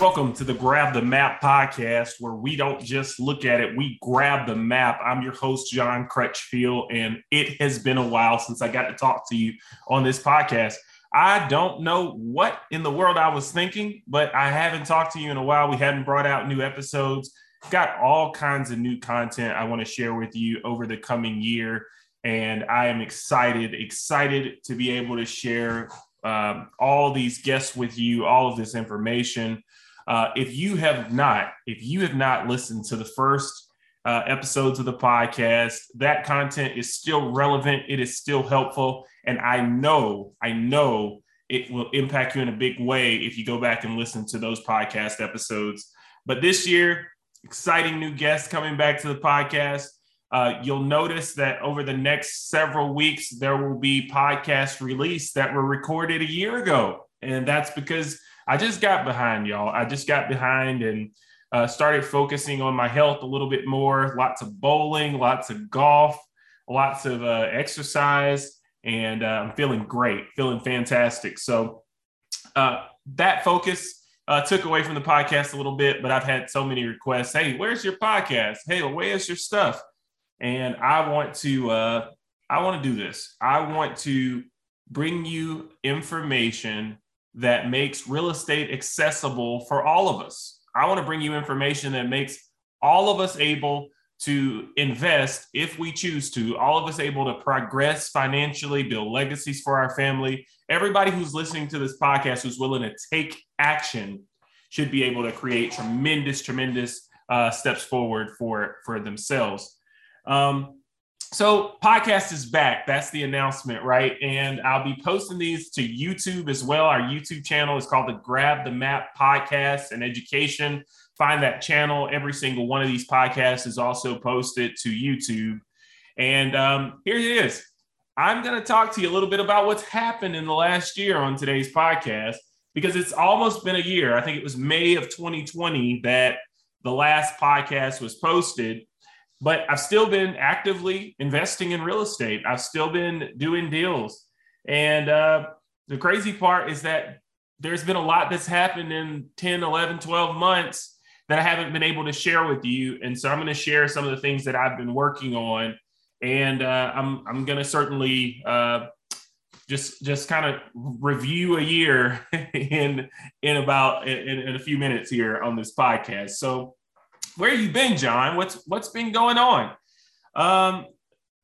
Welcome to the Grab the Map podcast, where we don't just look at it, we grab the map. I'm your host, John Crutchfield, and it has been a while since I got to talk to you on this podcast. I don't know what in the world I was thinking, but I haven't talked to you in a while. We hadn't brought out new episodes. Got all kinds of new content I want to share with you over the coming year. And I am excited, excited to be able to share um, all these guests with you, all of this information. Uh, if you have not, if you have not listened to the first uh, episodes of the podcast, that content is still relevant. It is still helpful, and I know, I know it will impact you in a big way if you go back and listen to those podcast episodes. But this year, exciting new guests coming back to the podcast. Uh, you'll notice that over the next several weeks, there will be podcasts released that were recorded a year ago. And that's because I just got behind, y'all. I just got behind and uh, started focusing on my health a little bit more. Lots of bowling, lots of golf, lots of uh, exercise, and uh, I'm feeling great, feeling fantastic. So uh, that focus uh, took away from the podcast a little bit, but I've had so many requests. Hey, where's your podcast? Hey, where's your stuff? And I want to, uh, I want to do this. I want to bring you information that makes real estate accessible for all of us. I want to bring you information that makes all of us able to invest if we choose to, all of us able to progress financially, build legacies for our family. Everybody who's listening to this podcast who's willing to take action should be able to create tremendous, tremendous uh, steps forward for, for themselves. Um, so podcast is back. That's the announcement, right? And I'll be posting these to YouTube as well. Our YouTube channel is called the Grab the Map Podcast and Education. Find that channel. Every single one of these podcasts is also posted to YouTube. And um, here it is. I'm going to talk to you a little bit about what's happened in the last year on today's podcast because it's almost been a year. I think it was May of 2020 that the last podcast was posted but I've still been actively investing in real estate. I've still been doing deals. And uh, the crazy part is that there's been a lot that's happened in 10, 11, 12 months that I haven't been able to share with you. And so I'm going to share some of the things that I've been working on. And uh, I'm, I'm going to certainly uh, just just kind of review a year in in about in, in a few minutes here on this podcast. So where have you been, John? What's what's been going on? Um,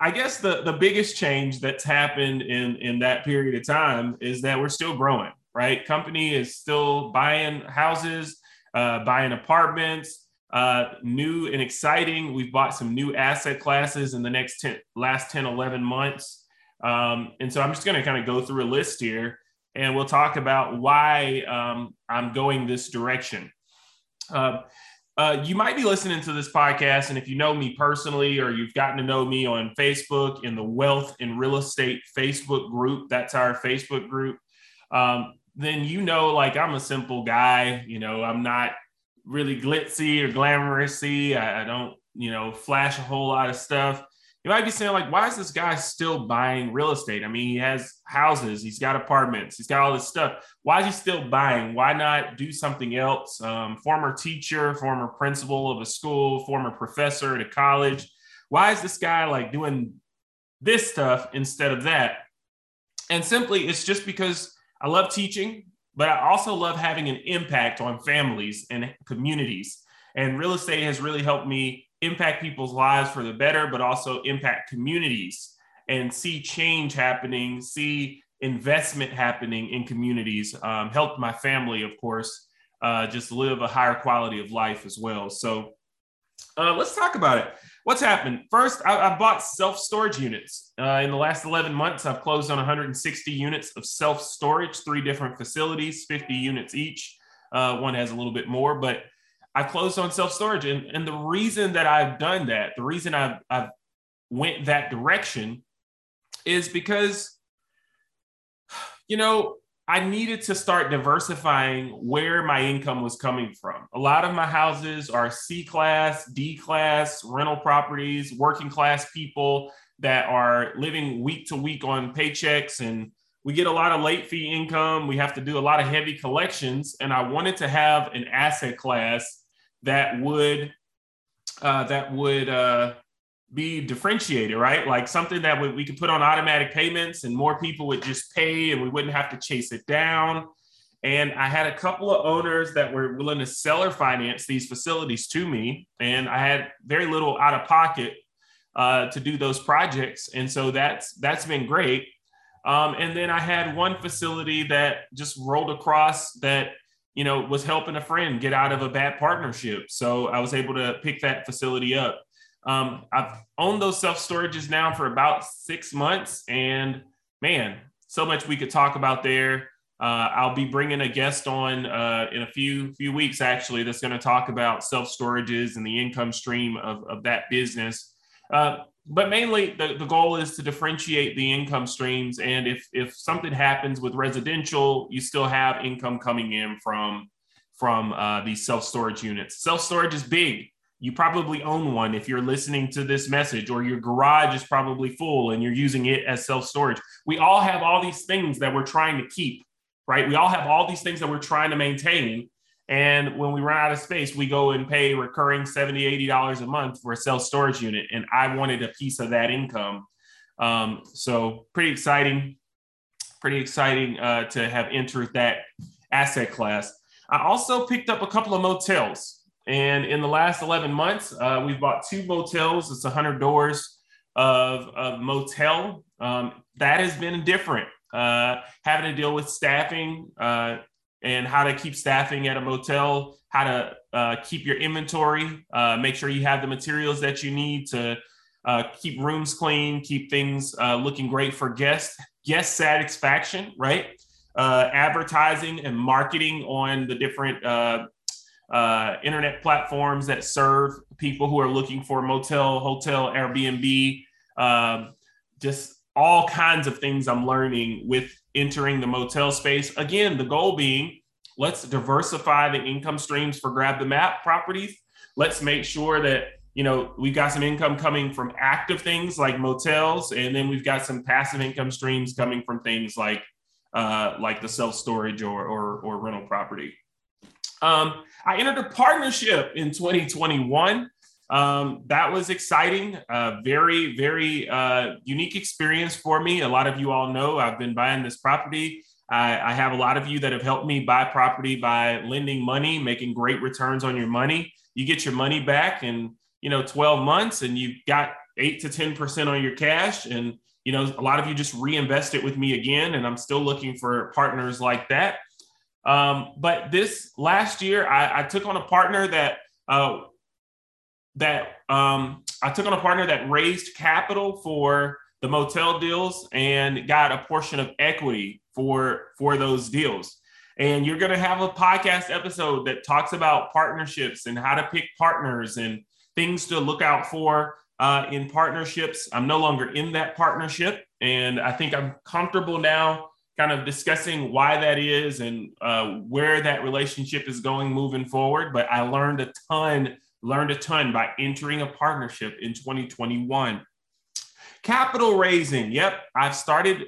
I guess the the biggest change that's happened in in that period of time is that we're still growing. Right, company is still buying houses, uh, buying apartments, uh, new and exciting. We've bought some new asset classes in the next 10, last 10, 11 months. Um, and so I'm just going to kind of go through a list here and we'll talk about why um, I'm going this direction. Uh, uh, you might be listening to this podcast, and if you know me personally or you've gotten to know me on Facebook in the Wealth and Real Estate Facebook group, that's our Facebook group, um, then you know, like, I'm a simple guy. You know, I'm not really glitzy or glamousy. I, I don't, you know, flash a whole lot of stuff you might be saying like why is this guy still buying real estate? I mean he has houses he's got apartments he's got all this stuff. Why is he still buying? Why not do something else? Um, former teacher former principal of a school former professor at a college. Why is this guy like doing this stuff instead of that? And simply it's just because i love teaching but i also love having an impact on families and communities. And real estate has really helped me impact people's lives for the better, but also impact communities and see change happening, see investment happening in communities. Um, helped my family, of course, uh, just live a higher quality of life as well. So uh, let's talk about it. What's happened? First, I, I bought self storage units. Uh, in the last 11 months, I've closed on 160 units of self storage, three different facilities, 50 units each. Uh, one has a little bit more, but I closed on self storage, and and the reason that I've done that, the reason I've I've went that direction, is because, you know, I needed to start diversifying where my income was coming from. A lot of my houses are C class, D class rental properties, working class people that are living week to week on paychecks and we get a lot of late fee income. We have to do a lot of heavy collections, and I wanted to have an asset class that would uh, that would uh, be differentiated, right? Like something that we, we could put on automatic payments, and more people would just pay, and we wouldn't have to chase it down. And I had a couple of owners that were willing to seller finance these facilities to me, and I had very little out of pocket uh, to do those projects, and so that's that's been great. Um, and then I had one facility that just rolled across that you know was helping a friend get out of a bad partnership, so I was able to pick that facility up. Um, I've owned those self storages now for about six months, and man, so much we could talk about there. Uh, I'll be bringing a guest on uh, in a few few weeks actually that's going to talk about self storages and the income stream of, of that business. Uh, but mainly the, the goal is to differentiate the income streams. And if if something happens with residential, you still have income coming in from from uh, these self storage units. Self storage is big. You probably own one if you're listening to this message, or your garage is probably full and you're using it as self storage. We all have all these things that we're trying to keep right? We all have all these things that we're trying to maintain. And when we run out of space, we go and pay recurring $70, $80 a month for a self storage unit. And I wanted a piece of that income. Um, so, pretty exciting, pretty exciting uh, to have entered that asset class. I also picked up a couple of motels. And in the last 11 months, uh, we've bought two motels. It's 100 doors of, of motel. Um, that has been different uh, having to deal with staffing uh, and how to keep staffing at a motel, how to uh, keep your inventory, uh, make sure you have the materials that you need to uh, keep rooms clean, keep things uh, looking great for guests, guest satisfaction, right? advertising and marketing on the different internet platforms that serve people who are looking for motel, hotel, Airbnb. Um, just all kinds of things I'm learning with entering the motel space. Again, the goal being let's diversify the income streams for grab the map properties. Let's make sure that you know we've got some income coming from active things like motels, and then we've got some passive income streams coming from things like uh, like the self storage or, or, or rental property. Um, I entered a partnership in 2021 um, that was exciting. Uh, very, very uh, unique experience for me. A lot of you all know I've been buying this property. I, I, have a lot of you that have helped me buy property by lending money, making great returns on your money. You get your money back in you know 12 months, and you've got eight to 10 percent on your cash. And you know a lot of you just reinvest it with me again, and I'm still looking for partners like that. Um, but this last year, I, I took on a partner that uh, that um, I took on a partner that raised capital for the motel deals and got a portion of equity for for those deals. And you're going to have a podcast episode that talks about partnerships and how to pick partners and things to look out for uh, in partnerships. I'm no longer in that partnership, and I think I'm comfortable now kind of discussing why that is and uh, where that relationship is going moving forward. But I learned a ton learned a ton by entering a partnership in 2021. Capital raising. Yep, I've started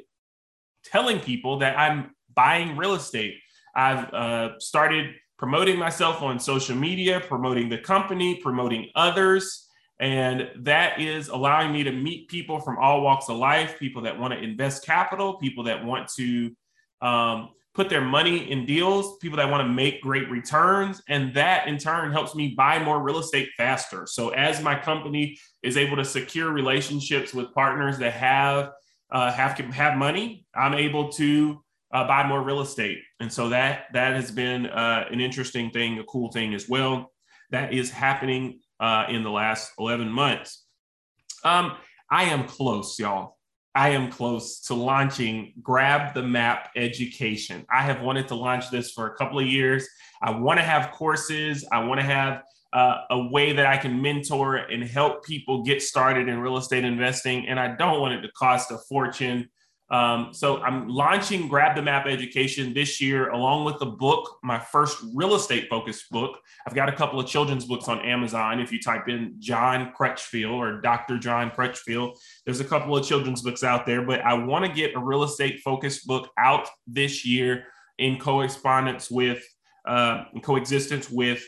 telling people that I'm buying real estate. I've uh, started promoting myself on social media, promoting the company, promoting others. And that is allowing me to meet people from all walks of life people that want to invest capital, people that want to um, put their money in deals, people that want to make great returns. And that in turn helps me buy more real estate faster. So as my company is able to secure relationships with partners that have uh, have have money, I'm able to uh, buy more real estate. And so that that has been uh, an interesting thing, a cool thing as well. That is happening uh, in the last 11 months. Um, I am close, y'all. I am close to launching Grab the Map Education. I have wanted to launch this for a couple of years. I want to have courses. I want to have uh, a way that I can mentor and help people get started in real estate investing. And I don't want it to cost a fortune. Um, so I'm launching Grab the Map Education this year, along with the book, my first real estate focused book. I've got a couple of children's books on Amazon. If you type in John Crutchfield or Dr. John Crutchfield, there's a couple of children's books out there. But I want to get a real estate focused book out this year in correspondence with, uh, in coexistence with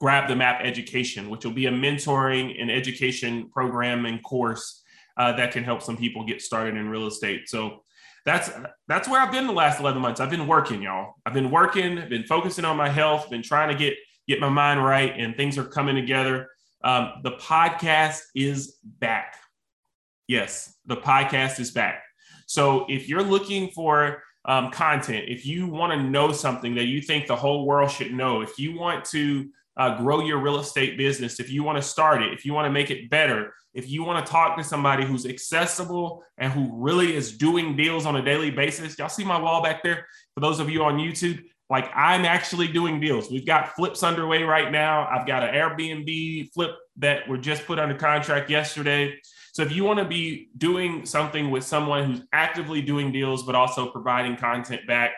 Grab the Map Education, which will be a mentoring and education program and course uh, that can help some people get started in real estate. So that's that's where I've been the last 11 months. I've been working, y'all. I've been working, been focusing on my health, been trying to get get my mind right, and things are coming together. Um, the podcast is back. Yes, the podcast is back. So if you're looking for um, content, if you want to know something that you think the whole world should know, if you want to uh, grow your real estate business, if you want to start it, if you want to make it better, if you want to talk to somebody who's accessible and who really is doing deals on a daily basis, y'all see my wall back there? For those of you on YouTube, like I'm actually doing deals. We've got flips underway right now. I've got an Airbnb flip that were just put under contract yesterday. So if you want to be doing something with someone who's actively doing deals, but also providing content back,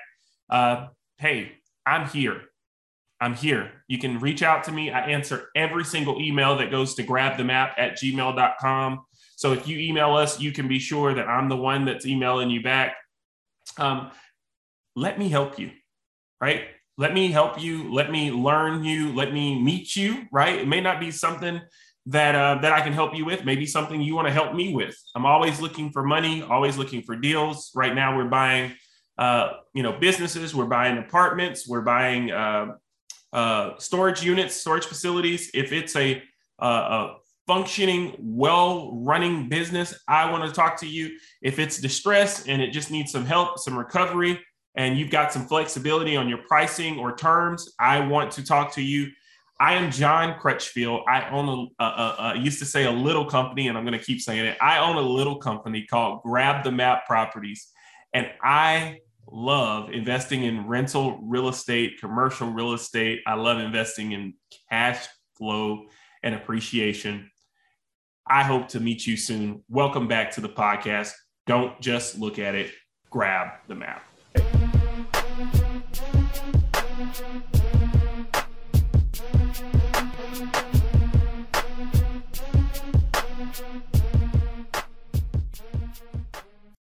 uh, hey, I'm here. I'm here. You can reach out to me. I answer every single email that goes to grabthemap at gmail.com. So if you email us, you can be sure that I'm the one that's emailing you back. Um, let me help you, right? Let me help you. Let me learn you. Let me meet you, right? It may not be something that uh, that I can help you with. Maybe something you want to help me with. I'm always looking for money. Always looking for deals. Right now, we're buying, uh, you know, businesses. We're buying apartments. We're buying uh, uh, storage units, storage facilities, if it's a, uh, a functioning, well running business, I want to talk to you. If it's distressed and it just needs some help, some recovery, and you've got some flexibility on your pricing or terms, I want to talk to you. I am John Crutchfield. I own a, a, a, used to say a little company, and I'm going to keep saying it. I own a little company called Grab the Map Properties, and I love investing in rental real estate, commercial real estate. I love investing in cash flow and appreciation. I hope to meet you soon. Welcome back to the podcast. Don't just look at it, grab the map.